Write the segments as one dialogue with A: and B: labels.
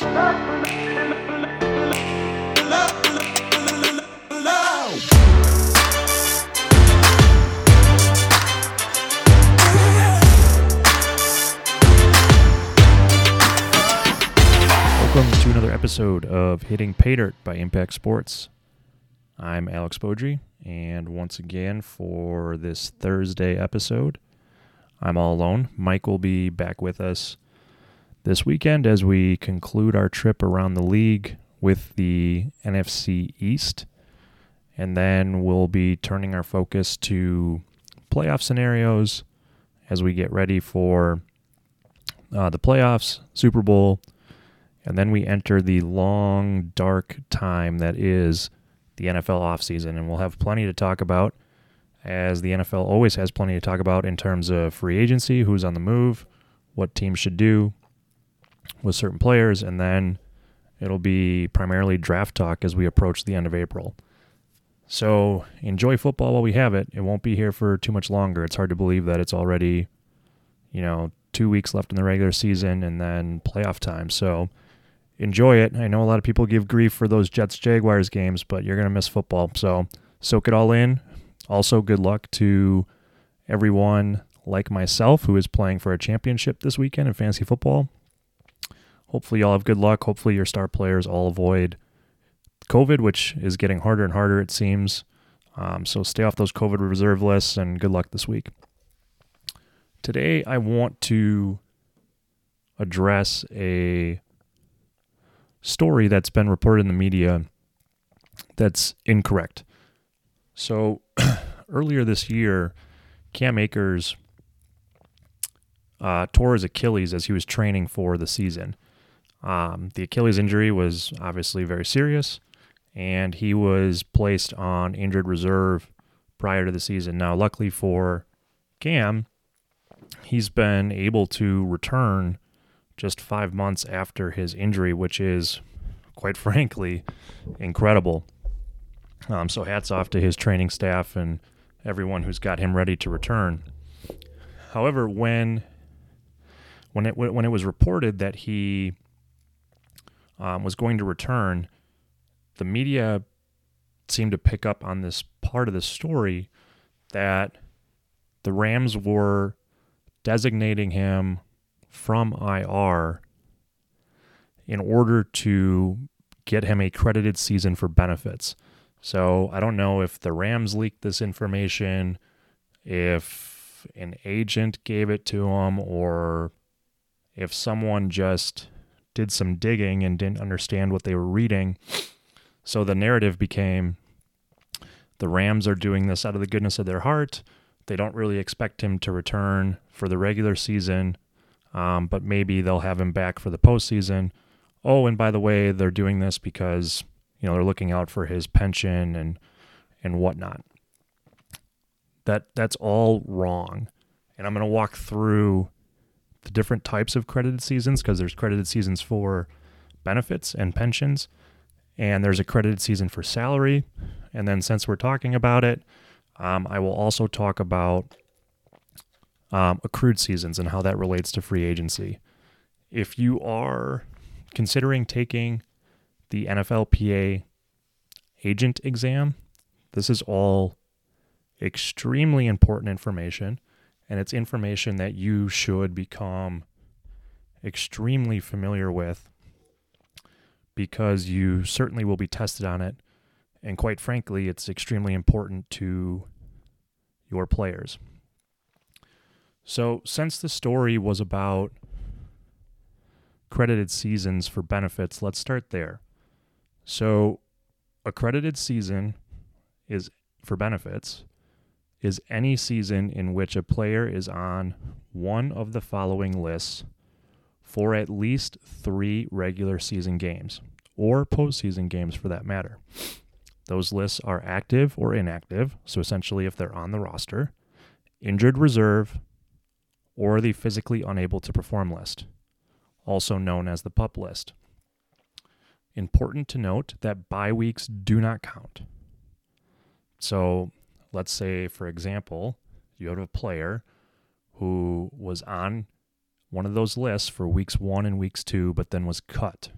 A: Welcome to another episode of Hitting Pay Dirt by Impact Sports. I'm Alex Beaudry, and once again for this Thursday episode, I'm all alone. Mike will be back with us this weekend as we conclude our trip around the league with the NFC East. And then we'll be turning our focus to playoff scenarios as we get ready for uh, the playoffs, Super Bowl, and then we enter the long, dark time that is the NFL offseason. And we'll have plenty to talk about, as the NFL always has plenty to talk about in terms of free agency, who's on the move, what teams should do with certain players, and then it'll be primarily draft talk as we approach the end of April. So enjoy football while we have it. It won't be here for too much longer. It's hard to believe that it's already, you know, two weeks left in the regular season and then playoff time. So enjoy it. I know a lot of people give grief for those Jets Jaguars games, but you're going to miss football. So soak it all in. Also, good luck to everyone like myself who is playing for a championship this weekend in fantasy football. Hopefully, y'all have good luck. Hopefully, your star players all avoid COVID, which is getting harder and harder, it seems. Um, so stay off those COVID reserve lists and good luck this week. Today, I want to address a story that's been reported in the media that's incorrect. So, earlier this year, Cam Akers uh, tore his Achilles as he was training for the season. Um, the Achilles injury was obviously very serious, and he was placed on injured reserve prior to the season. Now, luckily for Cam, he's been able to return just five months after his injury, which is, quite frankly, incredible. Um, so, hats off to his training staff and everyone who's got him ready to return. However, when when it when it was reported that he um, was going to return, the media seemed to pick up on this part of the story that the Rams were designating him from IR in order to get him a credited season for benefits. So I don't know if the Rams leaked this information, if an agent gave it to him, or if someone just did some digging and didn't understand what they were reading. So the narrative became the Rams are doing this out of the goodness of their heart. They don't really expect him to return for the regular season, um, but maybe they'll have him back for the postseason. Oh, and by the way, they're doing this because you know they're looking out for his pension and and whatnot. That that's all wrong, and I'm going to walk through the different types of credited seasons because there's credited seasons for benefits and pensions, and there's a credited season for salary. And then since we're talking about it, um, I will also talk about um, accrued seasons and how that relates to free agency. If you are considering taking the NFLPA agent exam, this is all extremely important information, and it's information that you should become extremely familiar with because you certainly will be tested on it. And quite frankly, it's extremely important to your players. So, since the story was about credited seasons for benefits, let's start there. So, a credited season is for benefits is any season in which a player is on one of the following lists for at least three regular season games or postseason games for that matter. Those lists are active or inactive, so essentially if they're on the roster, injured reserve, or the physically unable to perform list, also known as the PUP list. Important to note that bye weeks do not count. So let's say, for example, you have a player who was on one of those lists for weeks one and weeks two, but then was cut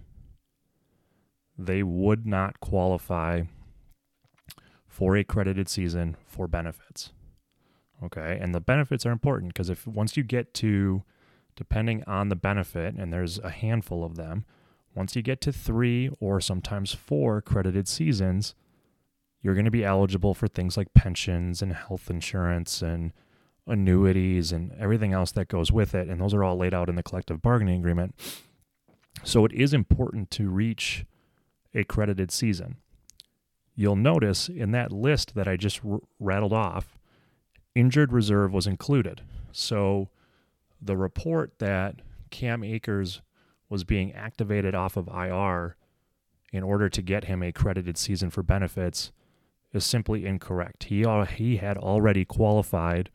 A: they would not qualify for a credited season for benefits. Okay. And the benefits are important because if once you get to, depending on the benefit, and there's a handful of them, once you get to three or sometimes four credited seasons, you're going to be eligible for things like pensions and health insurance and annuities and everything else that goes with it. And those are all laid out in the collective bargaining agreement. So it is important to reach a credited season. You'll notice in that list that I just r- rattled off, injured reserve was included. So the report that Cam Akers was being activated off of IR in order to get him a credited season for benefits is simply incorrect. He he had already qualified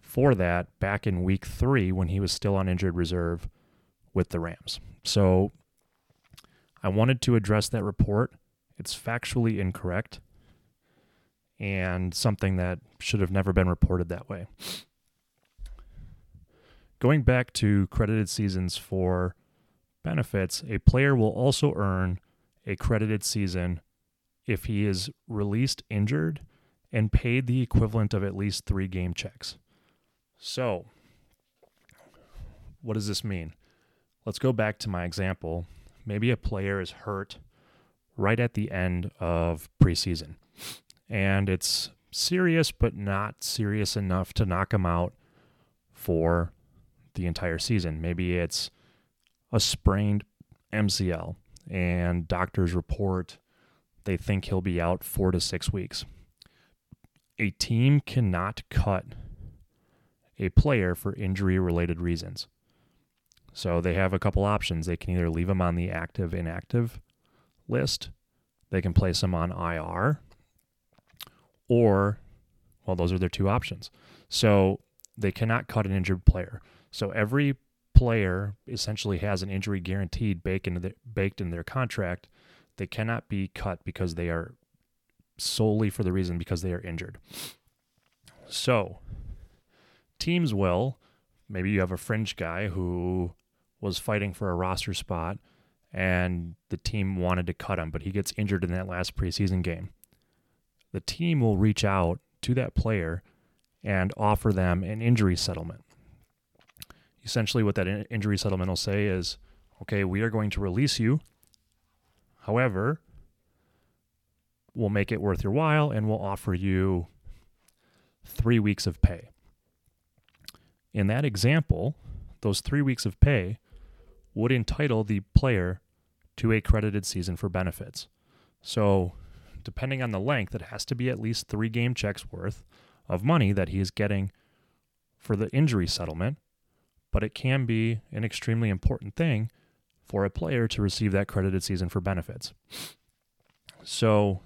A: for that back in week 3 when he was still on injured reserve with the Rams. So I wanted to address that report. It's factually incorrect and something that should have never been reported that way. Going back to credited seasons for benefits, a player will also earn a credited season if he is released injured and paid the equivalent of at least three game checks. So, what does this mean? Let's go back to my example. Maybe a player is hurt right at the end of preseason, and it's serious, but not serious enough to knock him out for the entire season. Maybe it's a sprained MCL, and doctors report they think he'll be out four to six weeks. A team cannot cut a player for injury related reasons. So they have a couple options. They can either leave him on the active inactive list, they can place him on IR, or, well, those are their two options. So they cannot cut an injured player. So every player essentially has an injury guaranteed baked into, baked in their contract they cannot be cut because they are solely for the reason because they are injured. So, teams will, maybe you have a fringe guy who was fighting for a roster spot and the team wanted to cut him, but he gets injured in that last preseason game. The team will reach out to that player and offer them an injury settlement. Essentially, what that injury settlement will say is okay, we are going to release you However, we'll make it worth your while and we'll offer you three weeks of pay. In that example, those three weeks of pay would entitle the player to a credited season for benefits. So, depending on the length, it has to be at least three game checks worth of money that he is getting for the injury settlement, but it can be an extremely important thing for a player to receive that credited season for benefits. So,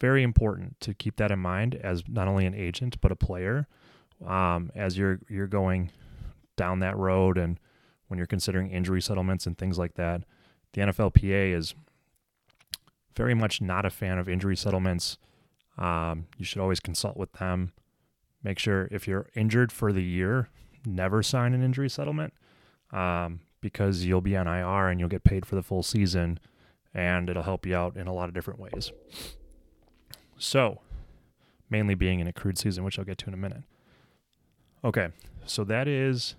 A: very important to keep that in mind as not only an agent but a player um, as you're you're going down that road and when you're considering injury settlements and things like that. The NFLPA is very much not a fan of injury settlements. Um, you should always consult with them. Make sure if you're injured for the year, never sign an injury settlement. Um, because you'll be on IR and you'll get paid for the full season and it'll help you out in a lot of different ways. So, mainly being an accrued season, which I'll get to in a minute. Okay, so that is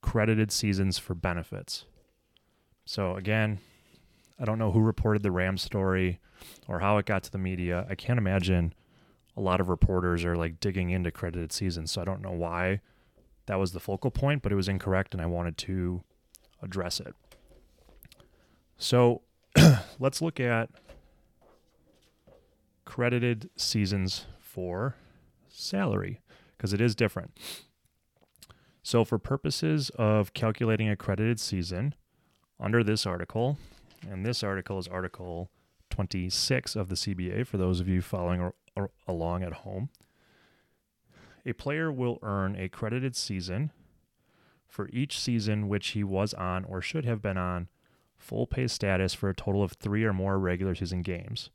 A: credited seasons for benefits. So, again, I don't know who reported the Ram story or how it got to the media. I can't imagine a lot of reporters are like digging into credited seasons, so I don't know why that was the focal point, but it was incorrect and I wanted to address it. So let's look at credited seasons for salary because it is different. So, for purposes of calculating a credited season, under this article, and this article is Article 26 of the CBA for those of you following along at home a player will earn a credited season for each season which he was on or should have been on full pay status for a total of three or more regular season games.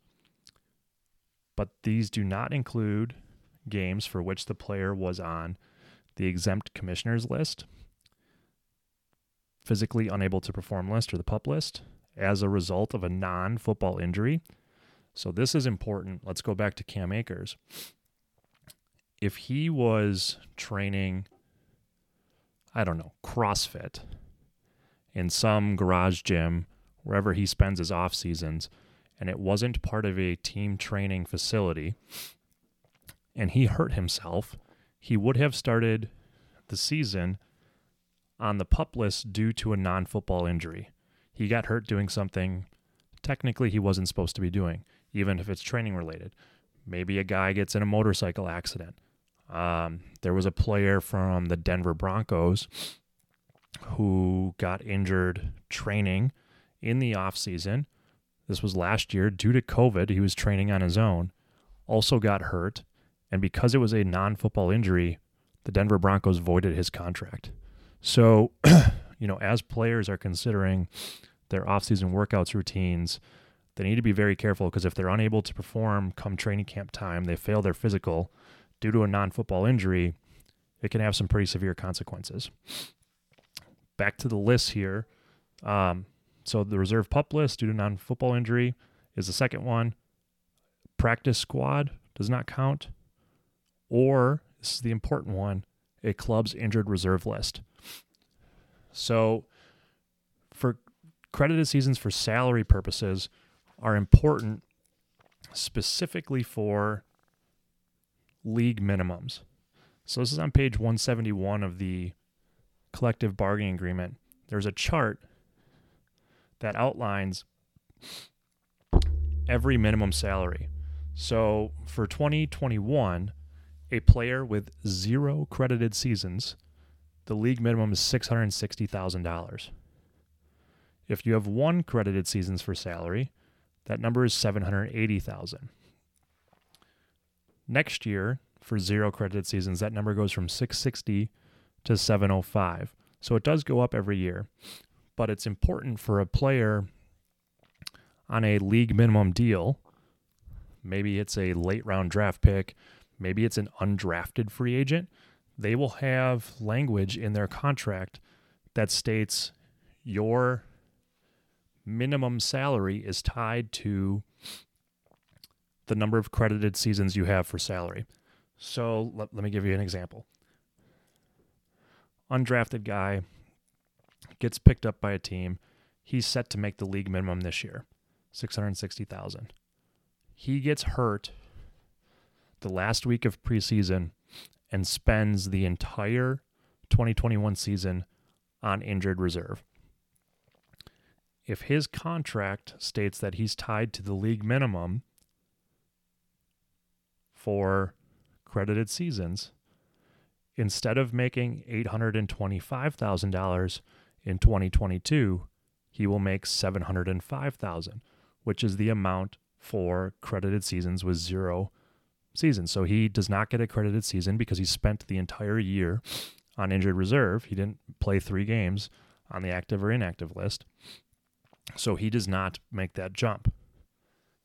A: But these do not include games for which the player was on the exempt commissioners list, physically unable to perform list, or the pup list, as a result of a non football injury. So this is important. Let's go back to Cam Akers. If he was training, I don't know, CrossFit in some garage gym, wherever he spends his off seasons, and it wasn't part of a team training facility, and he hurt himself, he would have started the season on the pup list due to a non football injury. He got hurt doing something technically he wasn't supposed to be doing, even if it's training related. Maybe a guy gets in a motorcycle accident. Um, there was a player from the Denver Broncos who got injured training in the off season. This was last year due to COVID. He was training on his own, also got hurt, and because it was a non-football injury, the Denver Broncos voided his contract. So, you know, as players are considering their off-season workouts routines, they need to be very careful because if they're unable to perform come training camp time, they fail their physical due to a non-football injury, it can have some pretty severe consequences. Back to the list here. Um, so the reserve pup list due to non-football injury is the second one. Practice squad does not count. Or this is the important one, a club's injured reserve list. So for credited seasons for salary purposes are important specifically for league minimums. So this is on page 171 of the collective bargaining agreement. There's a chart that outlines every minimum salary. So for 2021, a player with zero credited seasons, the league minimum is $660,000. If you have one credited seasons for salary, that number is 780,000. Next year, for zero credited seasons, that number goes from 660 to 705. So it does go up every year but it's important for a player on a league minimum deal. Maybe it's a late round draft pick, maybe it's an undrafted free agent. They will have language in their contract that states your minimum salary is tied to the number of credited seasons you have for salary. So let, let me give you an example. Undrafted guy, gets picked up by a team. He's set to make the league minimum this year, 660,000. He gets hurt the last week of preseason and spends the entire 2021 season on injured reserve. If his contract states that he's tied to the league minimum for credited seasons, instead of making $825,000 in 2022, he will make 705,000, which is the amount for credited seasons with zero seasons. So he does not get a credited season because he spent the entire year on injured reserve. He didn't play 3 games on the active or inactive list. So he does not make that jump.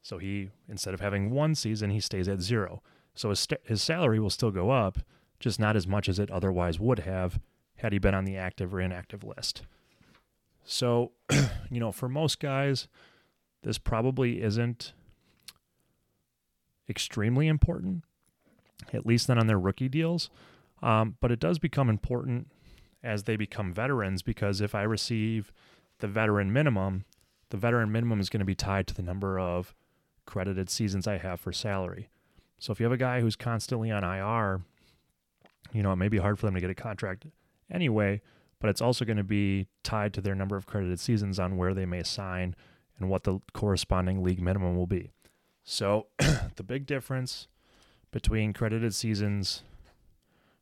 A: So he instead of having one season, he stays at 0. So his st- his salary will still go up, just not as much as it otherwise would have had he been on the active or inactive list. So, you know, for most guys, this probably isn't extremely important, at least not on their rookie deals. Um, but it does become important as they become veterans because if I receive the veteran minimum, the veteran minimum is going to be tied to the number of credited seasons I have for salary. So if you have a guy who's constantly on IR, you know, it may be hard for them to get a contract anyway, but it's also going to be tied to their number of credited seasons on where they may sign and what the corresponding league minimum will be. So, the big difference between credited seasons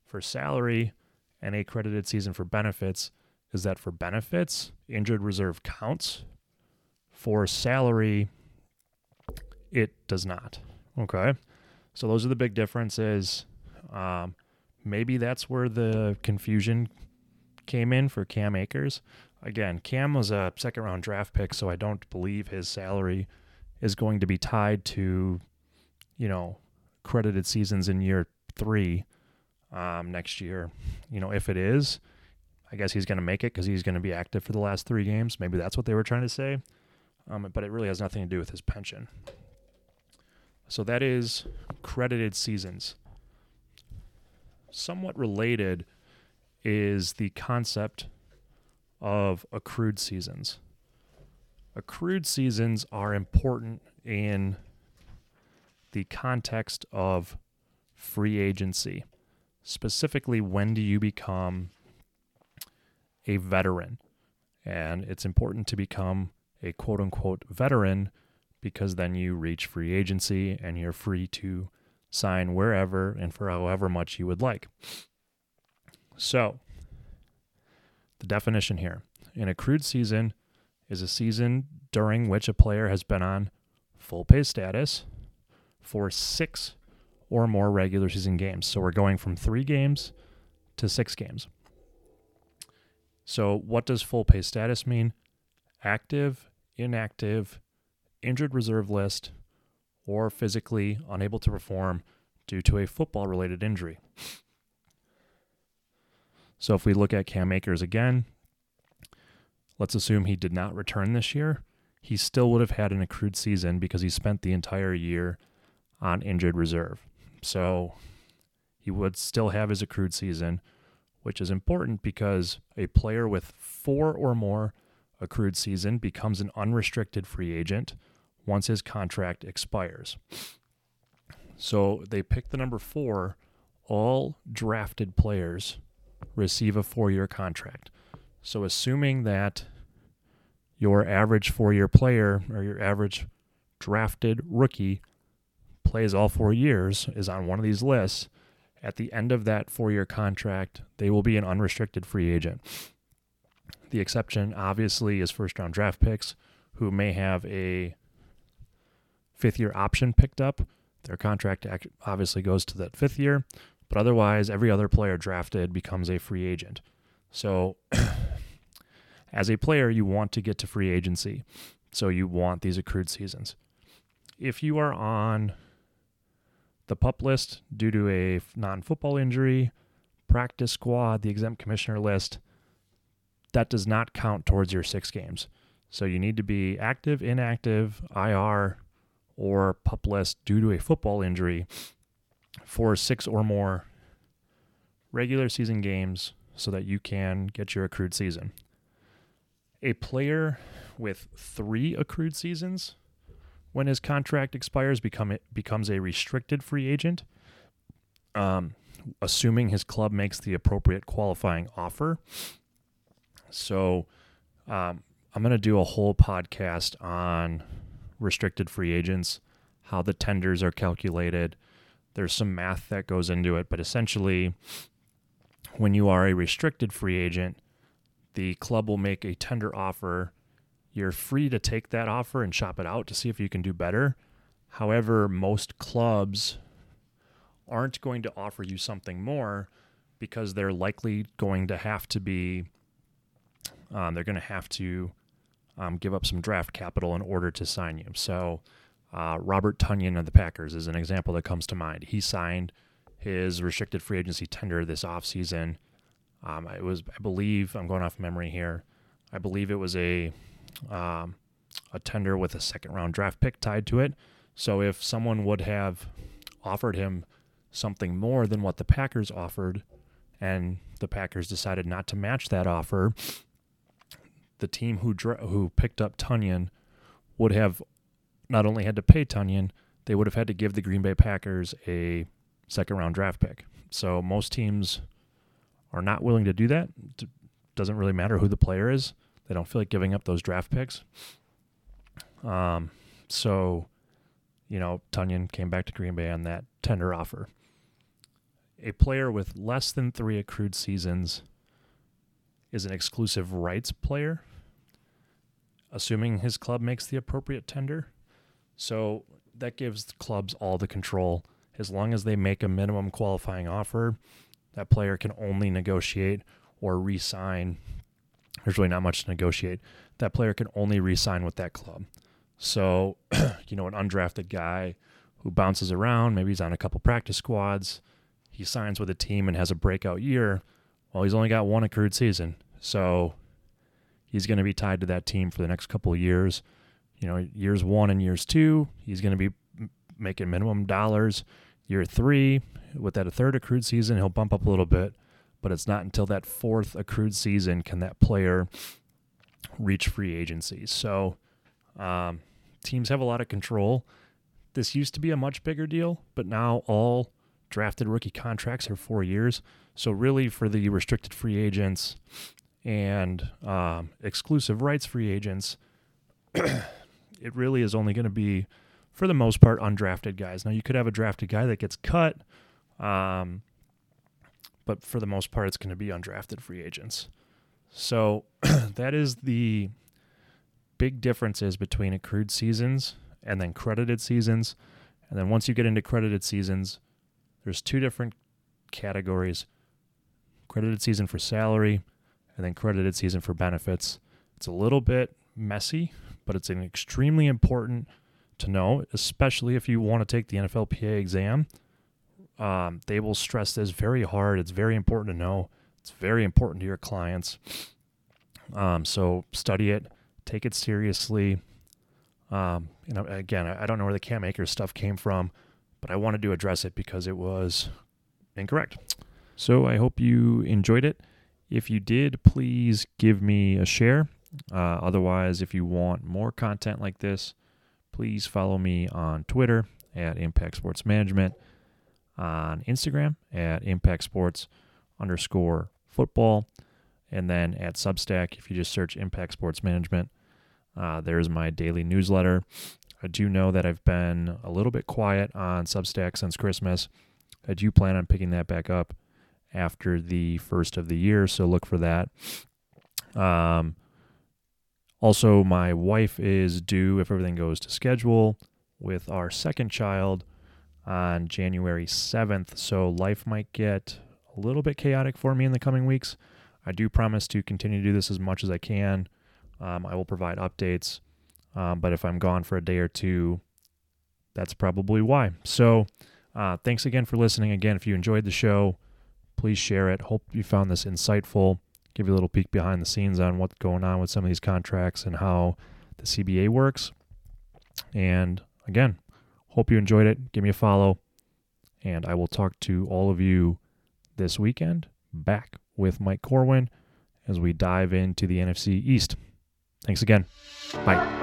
A: for salary and a credited season for benefits is that for benefits, injured reserve counts. For salary, it does not. Okay. So, those are the big differences. Um, maybe that's where the confusion came in for Cam Akers. Again, Cam was a second round draft pick, so I don't believe his salary is going to be tied to, you know, credited seasons in year three um, next year. You know, if it is, I guess he's going to make it because he's going to be active for the last three games. Maybe that's what they were trying to say. um, but it really has nothing to do with his pension. So that is credited seasons. Somewhat related is the concept of accrued seasons. Accrued seasons are important in the context of free agency. Specifically, when do you become a veteran? And it's important to become a quote unquote veteran because then you reach free agency and you're free to sign wherever and for however much you would like. So, the definition here an accrued season is a season during which a player has been on full pay status for six or more regular season games. So, we're going from three games to six games. So, what does full pay status mean? Active, inactive, injured reserve list, or physically unable to perform due to a football related injury. So if we look at Cam Akers again, let's assume he did not return this year. He still would have had an accrued season because he spent the entire year on injured reserve. So he would still have his accrued season, which is important because a player with four or more accrued season becomes an unrestricted free agent once his contract expires. So they pick the number four. All drafted players receive a four year contract. So assuming that your average four year player or your average drafted rookie plays all four years, is on one of these lists, at the end of that four year contract, they will be an unrestricted free agent. The exception, obviously, is first round draft picks who may have a fifth year option picked up. Their contract obviously goes to that fifth year, but otherwise, every other player drafted becomes a free agent. So, as a player, you want to get to free agency. So, you want these accrued seasons. If you are on the pup list due to a non football injury, practice squad, the exempt commissioner list, that does not count towards your six games. So you need to be active, inactive, IR, or pup list due to a football injury for six or more regular season games so that you can get your accrued season. A player with three accrued seasons when his contract expires become becomes a restricted free agent. Um, assuming his club makes the appropriate qualifying offer. So um, I'm going to do a whole podcast on restricted free agents, how the tenders are calculated. There's some math that goes into it, but essentially, when you are a restricted free agent, the club will make a tender offer. You're free to take that offer and shop it out to see if you can do better. However, most clubs aren't going to offer you something more because they're likely going to have to be um, they're going to have to um, give up some draft capital in order to sign you. So, uh, Robert Tonyan of the Packers is an example that comes to mind. He signed his restricted free agency tender this offseason. Um, it was, I believe, I'm going off memory here. I believe it was a um, a tender with a second round draft pick tied to it. So if someone would have offered him something more than what the Packers offered, and the Packers decided not to match that offer, the team who who picked up Tonyan would have not only had to pay Tonyan, they would have had to give the Green Bay Packers a second round draft pick. So most teams are not willing to do that. It doesn't really matter who the player is. They don't feel like giving up those draft picks. Um, so, you know, Tonyan came back to Green Bay on that tender offer. A player with less than three accrued seasons is an exclusive rights player assuming his club makes the appropriate tender. So that gives clubs all the control. As long as they make a minimum qualifying offer, that player can only negotiate or re sign. There's really not much to negotiate. That player can only re sign with that club. So, you know, an undrafted guy who bounces around, maybe he's on a couple practice squads, he signs with a team and has a breakout year. Well, he's only got one accrued season. So he's going to be tied to that team for the next couple of years. you know, years one and years two, he's going to be making minimum dollars. Year three, with that a third accrued season, he'll bump up a little bit, but it's not until that fourth accrued season can that player reach free agency. So um, teams have a lot of control. This used to be a much bigger deal, but now all drafted rookie contracts are four years. So really, for the restricted free agents and um, exclusive rights free agents, it really is only going to be, for the most part, undrafted guys. Now you could have a drafted guy that gets cut, um, but for the most part, it's going to be undrafted free agents. So that is the big differences between accrued seasons and then credited seasons. And then once you get into credited seasons, there's two different categories credited season for salary and then credited season for benefits. It's a little bit messy, but it's an extremely important to know, especially if you want to take the NFLPA exam. Um, they will stress this very hard. It's very important to know. It's very important to your clients. Um, so study it, take it seriously. Um, you know, again, I don't know where the Cam Akers stuff came from, but I wanted to address it because it was incorrect. So I hope you enjoyed it. If you did, please give me a share. Uh, otherwise, if you want more content like this, please follow me on Twitter at Impact Sports Management, on Instagram at Impact Sports underscore football, and then at Substack, if you just search Impact Sports Management, uh, there's my daily newsletter. I do know that I've been a little bit quiet on Substack since Christmas. I do plan on picking that back up after the first of the year, so look for that. Um, also, my wife is due, if everything goes to schedule, with our second child on January 7th, so life might get a little bit chaotic for me in the coming weeks. I do promise to continue to do this as much as I can. Um, I will provide updates, um, but if I'm gone for a day or two, that's probably why. So, uh, thanks again for listening. Again, if you enjoyed the show, please share it. Hope you found this insightful. Give you a little peek behind the scenes on what's going on with some of these contracts and how the CBA works. And again, hope you enjoyed it. Give me a follow. And I will talk to all of you this weekend back with Mike Corwin as we dive into the NFC East. Thanks again. Bye.